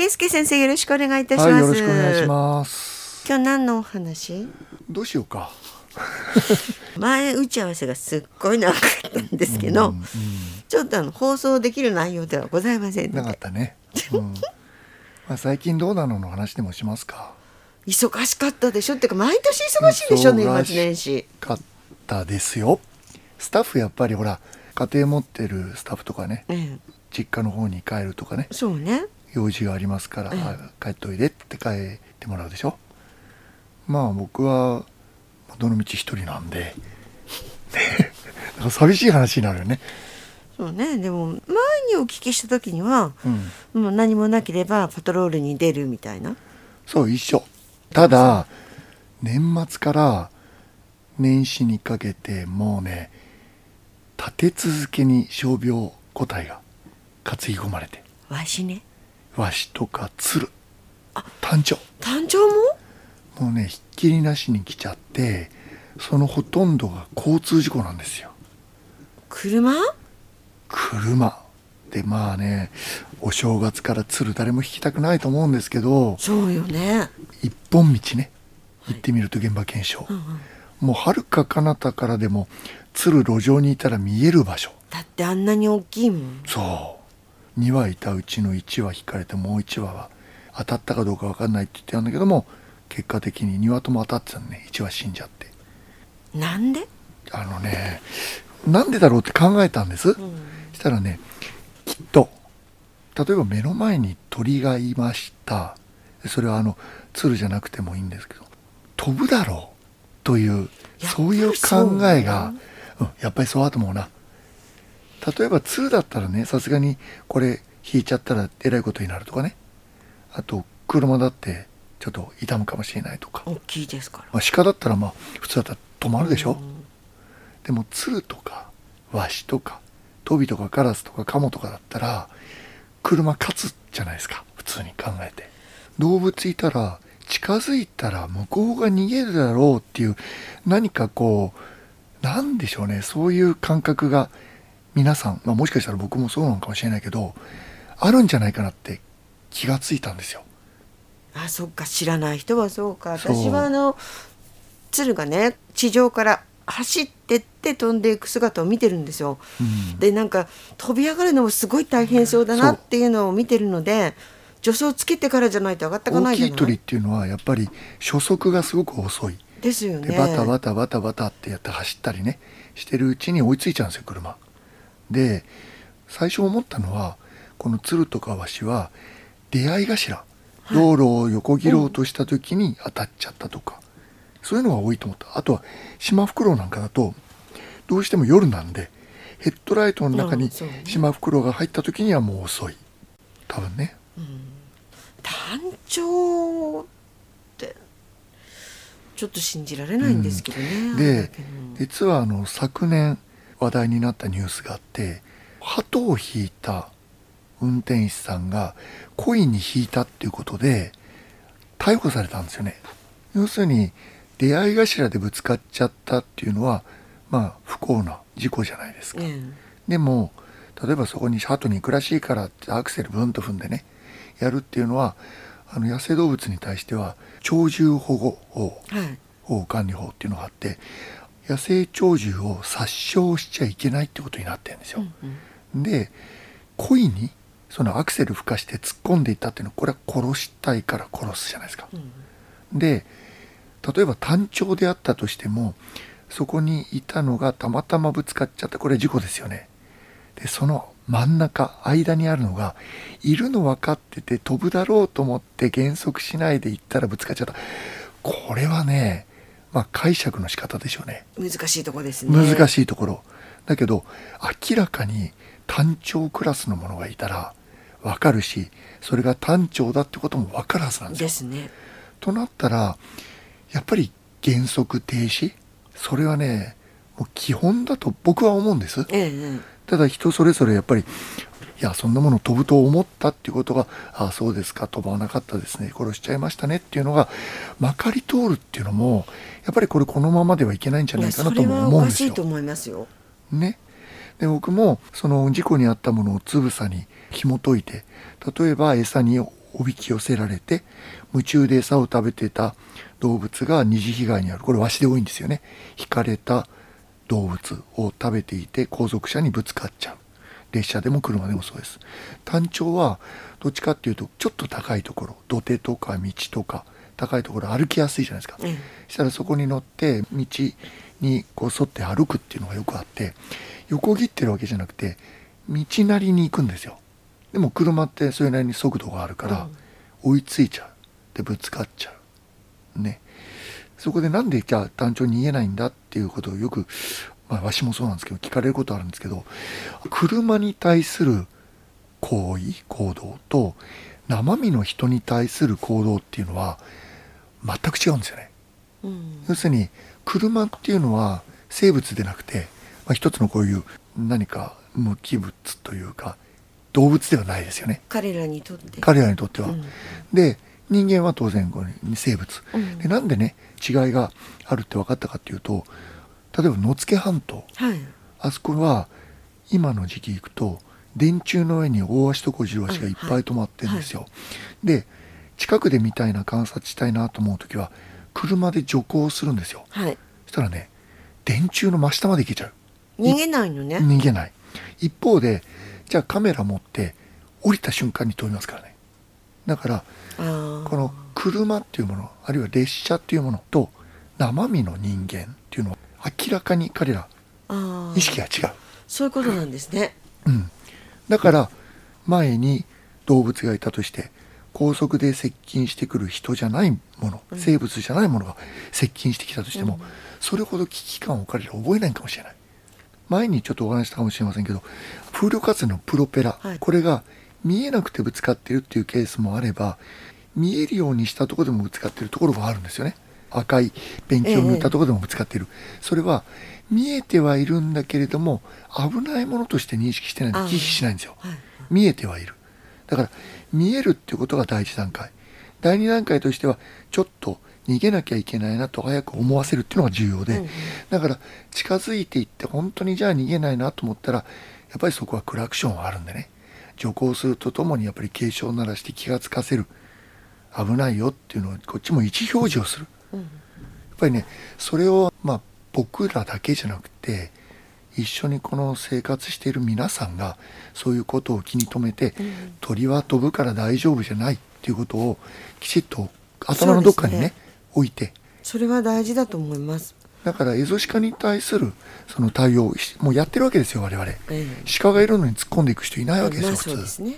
圭介先生よろしくお願いいたします、はい、よろしくお願いします。今日何のお話？どうしようか。前打ち合わせがすっごい長かったんですけど、うんうんちょっとあの放送できる内容ではございませんなかったね。うん。まあ最近どうなのの話でもしますか。忙しかったでしょ？っていうか毎年忙しいでしょ？年末年始。かったですよ。スタッフやっぱりほら家庭持ってるスタッフとかね、え実家の方に帰るとかね、えそうね用事がありますから、帰っておいでって帰ってもらうでしょ？まあ僕はどの道一人なんで、寂しい話になるよね。そうね。でも前にお聞きした時にはうん。もう何もなければパトロールに出るみたいな。そう一緒。ただ年末から年始にかけてもうね立て続けに傷病個体が担ぎ込まれて。わしねワシとか鶴。単調誕生も？もうねひっきりなしに来ちゃってそのほとんどが交通事故なんですよ。車？車。でまあねお正月から鶴誰も引きたくないと思うんですけどそうよね。一本道ね行ってみると現場検証、うんうん。もう遥か彼方からでも鶴路上にいたら見える場所。だってあんなに大きいもん。そう2羽いたうちの1羽引かれてもう1羽は当たったかどうか分かんないって言ってたんだけども結果的に2羽とも当たってたのね。1羽死んじゃって。なんで、あのねなんでだろうって考えたんです、うん。したらねきっと例えば目の前に鳥がいました。それはあの鶴じゃなくてもいいんですけど飛ぶだろうというそういう考えがやっぱりそうだと思うな例えば鶴だったらねさすがにこれ引いちゃったらえらいことになるとかね。あと車だってちょっと傷むかもしれないとか、大きいですから。まあ、鹿だったらまあ普通だったら止まるでしょ、うん。でも鶴とかワシとかトビとかカラスとかカモとかだったら車勝つじゃないですか。普通に考えて。動物いたら近づいたら向こうが逃げるだろうっていう何かこうなんでしょうね。そういう感覚が皆さん、まあ、もしかしたら僕もそうなのかもしれないけどあるんじゃないかなって気がついたんですよ。あそっか知らない人はそうか。私はあの鶴がね地上から走ってって飛んでいく姿を見てるんですよ。うん。でなんか飛び上がるのもすごい大変そうだなっていうのを見てるので助走つけてからじゃないと上がってかな大いじゃない？きい鳥っていうのはやっぱり初速がすごく遅い。ですよね。でバタバタバタバタってやって走ったりねしてるうちに追いついちゃうんですよ車で最初思ったのはこの鶴とかワシは出会い頭道路を横切ろうとした時に当たっちゃったとか、そういうのが多いと思った。あとはシマフクロウなんかだとどうしても夜なんでヘッドライトの中にシマフクロウが入った時にはもう遅い。多分ね。単調ってちょっと信じられないんですけどね。あれだで実はあの昨年話題になったニュースがあって鳩を引いた運転手さんが故意に引いたっていうことで逮捕されたんですよね。要するに出会い頭でぶつかっちゃったっていうのはまあ不幸な事故じゃないですか、えでも例えばそこに鳩に行くらしいからってアクセルブンと踏んでねやるっていうのはあの野生動物に対しては鳥獣保護法えはい。保護管理法っていうのがあって野生鳥獣を殺傷しちゃいけないってことになってるんですよ。うんで故意にそのアクセル吹かして突っ込んでいったっていうのはこれは殺したいから殺すじゃないですか。うんで例えば単調であったとしてもそこにいたのがたまたまぶつかっちゃったこれは事故ですよね。でその真ん中間にあるのがいるの分かってて飛ぶだろうと思って減速しないで行ったらぶつかっちゃったこれはねまあ解釈の仕方でしょうね難しいとこですね。難い。しいところだけど明らかに単調クラスのものがいたら分かるしそれが単調だってことも分かるはずなんですよですね。となったらやっぱり減速停止？それはねもう基本だと僕は思うんですええええただ人それぞれやっぱりいやそんなもの飛ぶと思ったっていうことがああそうですか飛ばなかったですね殺しちゃいましたねっていうのがまかり通るっていうのもやっぱりこれこのままではいけないんじゃないかなとも思うんですよかしいと。思いますよ。ね、で僕もその事故に遭ったものをつぶさに紐解いて例えば餌におびき寄せられて夢中で餌を食べてた動物が二次被害に遭うこれワシで多いんですよね引かれた動物を食べていて後続車にぶつかっちゃう。列車でも車でもそうです。単調はどっちかっていうとちょっと高いところ。土手とか道とか高いところ歩きやすいじゃないですか、うんしたらそこに乗って道にこう沿って歩くっていうのがよくあって横切ってるわけじゃなくて道なりに行くんですよ。でも車ってそれなりに速度があるから追いついちゃう。でぶつかっちゃう。ねそこでなんでじゃあ単調に逃げないんだっていうことをよくまあわしもそうなんですけど聞かれることあるんですけど車に対する行為行動と生身の人に対する行動っていうのは全く違うんですよね。うん。要するに車っていうのは生物でなくて、まあ、一つのこういう何か無機物というか動物ではないですよね。彼らにとって。彼らにとっては。うん。で人間は当然これ生物、うん。でなんでね違いがあるって分かったかっていうと例えば野付半島。はい。あそこは今の時期行くと電柱の上に大足と小白足がいっぱい止まってるんですよ。で近くで見たいな観察したいなと思う時は車で徐行するんですよ。はい。そしたらね電柱の真下まで行けちゃう。逃げないのね。逃げない。一方でじゃあカメラ持って降りた瞬間に撮りますからねだからこの車っていうものあるいは列車っていうものと生身の人間っていうのは明らかに彼ら意識が違う。そういうことなんですね。うん、だから前に動物がいたとして高速で接近してくる人じゃないもの、うん。生物じゃないものが接近してきたとしても、うん。それほど危機感を彼ら覚えないかもしれない。前にちょっとお話ししたかもしれませんけど風力発電のプロペラ、はい。これが見えなくてぶつかってるっていうケースもあれば見えるようにしたところでもぶつかってるところがあるんですよね。赤いペンキを塗ったところでもぶつかっている、それは見えてはいるんだけれども危ないものとして認識してないんで忌避しないんですよ。はい見えてはいる。だから見えるっていうことが第一段階。第二段階としてはちょっと逃げなきゃいけないなと早く思わせるっていうのが重要で、うんうん。だから近づいていって本当にじゃあ逃げないなと思ったらやっぱりそこはクラクションはあるんでね徐行するとともにやっぱり警鐘を鳴らして気がつかせる。危ないよっていうのをこっちも位置表示をする。うん。やっぱりねそれをまあ僕らだけじゃなくて一緒にこの生活している皆さんがそういうことを気に留めて、うん。鳥は飛ぶから大丈夫じゃないっていうことをきちっと頭のどっかにねそうです置いて。それは大事だと思いますだからエゾシカに対するその対応もうやってるわけですよ我々。ええ。鹿がいるのに突っ込んでいく人いないわけですよ、まあ普通。ね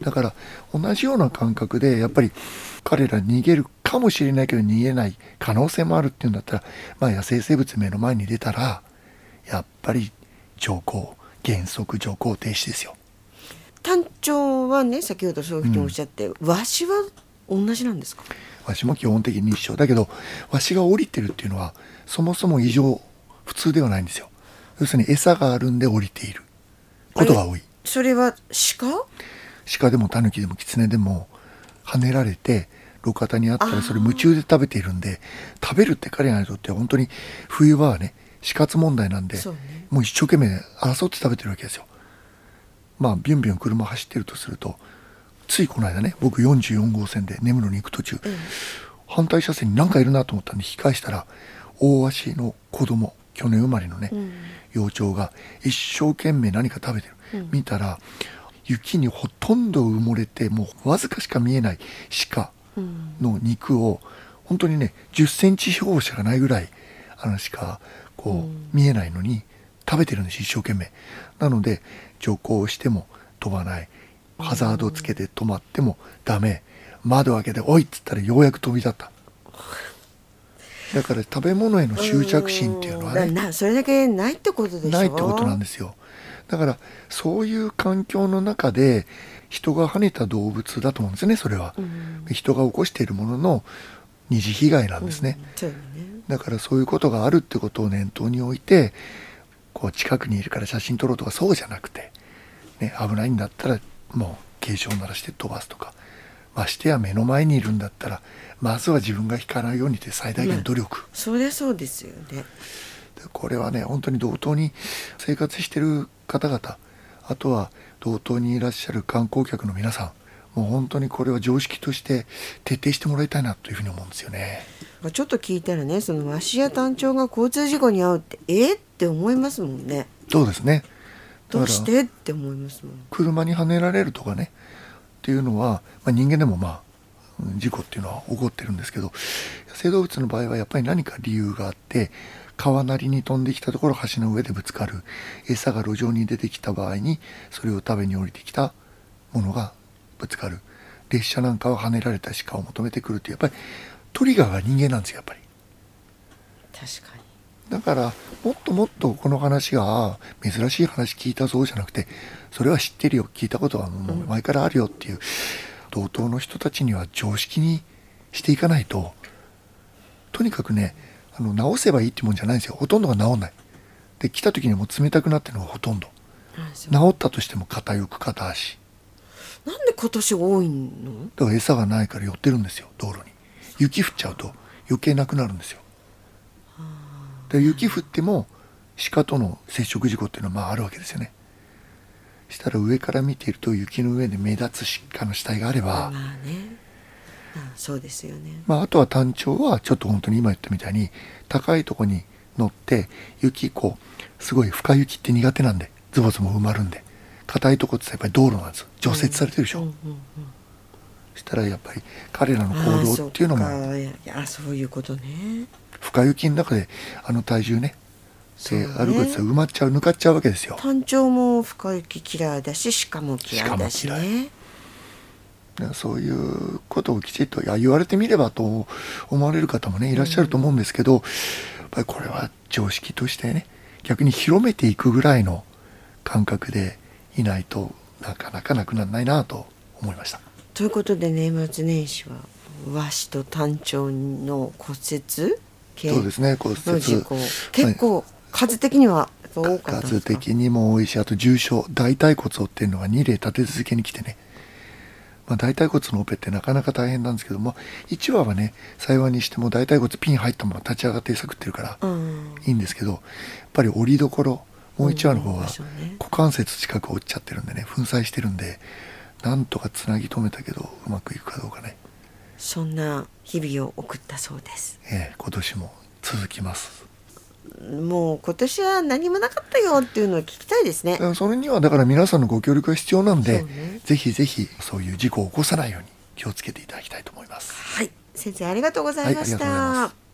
だから同じような感覚でやっぱり彼ら逃げるかもしれないけど逃げない可能性もあるっていうんだったら、まあ、野生生物目の前に出たらやっぱり徐行原則徐行停止ですよ。単調はね先ほどそういうふうにおっしゃって、わしは同じなんですか？わしも基本的に一緒。だけどわしが降りてるっていうのはそもそも異常普通ではないんですよ。要するに餌があるんで降りている。ことが多い。それは鹿？鹿でもタヌキでもキツネでも跳ねられて路肩にあったらそれ夢中で食べているんで食べるって彼らにとっては本当に冬場はね死活問題なんでね。もう一生懸命争って食べてるわけですよ。まあビュンビュン車走ってるとするとついこの間ね僕44号線で根室に行く途中、うん。反対車線に何かいるなと思ったんで引き返したら大足の子供去年生まれのね、うん。幼鳥が一生懸命何か食べてる、うん。見たら雪にほとんど埋もれてもうわずかしか見えない鹿うん。の肉を本当にね1 0センチ四方しかないぐらいあの鹿こう、うん。見えないのに食べてるんです一生懸命。なので徐行しても飛ばない。ハザードつけて止まってもダメ。窓開けて「おい!」っつったらようやく飛び立っただから食べ物への執着心っていうのはねそれだけないってことでしょ？ないってことなんですよ。だからそういう環境の中で人が跳ねた動物だと思うんですよねそれは、うん。人が起こしているものの二次被害なんですね、うん。ね。だからそういうことがあるってことを念頭に置いてこう近くにいるから写真撮ろうとかそうじゃなくて、ね、危ないんだったらもう警鐘を鳴らして飛ばすとかましてや目の前にいるんだったらまずは自分が引かないようにって最大限努力、そりゃそうですよねでこれはね本当に同等に生活してる方々あとは同等にいらっしゃる観光客の皆さんもう本当にこれは常識として徹底してもらいたいなというふうに思うんですよね。ちょっと聞いたらねそのワシや単調が交通事故に遭うってえって思いますもんね。そうですねどうしてって思いますもん。車にはねられるとかねっていうのは、まあ、人間でもまあ事故っていうのは起こってるんですけど野生動物の場合はやっぱり何か理由があって川なりに飛んできたところ橋の上でぶつかる。餌が路上に出てきた場合にそれを食べに降りてきたものがぶつかる。列車なんかははねられた鹿を求めてくるってやっぱりトリガーが人間なんですよやっぱり。確かに。だからもっともっとこの話が珍しい話聞いたぞじゃなくてそれは知ってるよ聞いたことはもう前からあるよっていう、同等の人たちには常識にしていかないととにかくねあの直せばいいってもんじゃないんですよ。ほとんどが治んない。で来た時にもう冷たくなってるのがほとんど。治ったとしても片翼片足。なんで今年多いの？だから餌がないから寄ってるんですよ道路に。雪降っちゃうと余計なくなるんですよで雪降っても鹿との接触事故っていうのはまああるわけですよね。したら上から見ていると雪の上で目立つ鹿の死体があれば、まあね。あそうですよね。まあ、あとは単調はちょっと本当に今言ったみたいに高いとこに乗って雪こうすごい深雪って苦手なんでズボズボ埋まるんで硬いとこってやっぱり道路なんです除雪されてるでしょ、うんうんうんしたらやっぱり彼らの行動っていうのもあそういうことね深雪の中であの体重ねそうね。で歩くやつは埋まっちゃう抜かっちゃうわけですよ。単調も深雪嫌いだし鹿も嫌いだしね。ねそういうことをきちっといや言われてみればと思われる方もねいらっしゃると思うんですけど、やっぱりこれは常識としてね逆に広めていくぐらいの感覚でいないとなかなかなくならないなと思いました。ということで年末年始は和紙と単調の骨折系。そうですね骨折結構数的には多かったん数的にも多いしあと重症大腿骨折っていうのが2例立て続けに来てね、まあ、大腿骨のオペってなかなか大変なんですけども1話はね幸いにしても大腿骨ピン入ったまま立ち上がって餌食ってるからうん。いいんですけどやっぱり折りどころもう1話の方は股関節近く折っちゃってるんでね粉砕してるんでなんとかつなぎ止めたけどうまくいくかどうかね、そんな日々を送ったそうです。ええ今年も続きます。もう今年は何もなかったよっていうのを聞きたいですね。それにはだから皆さんのご協力が必要なんで、ね。ぜひぜひそういう事故を起こさないように気をつけていただきたいと思います。はい。先生ありがとうございましはい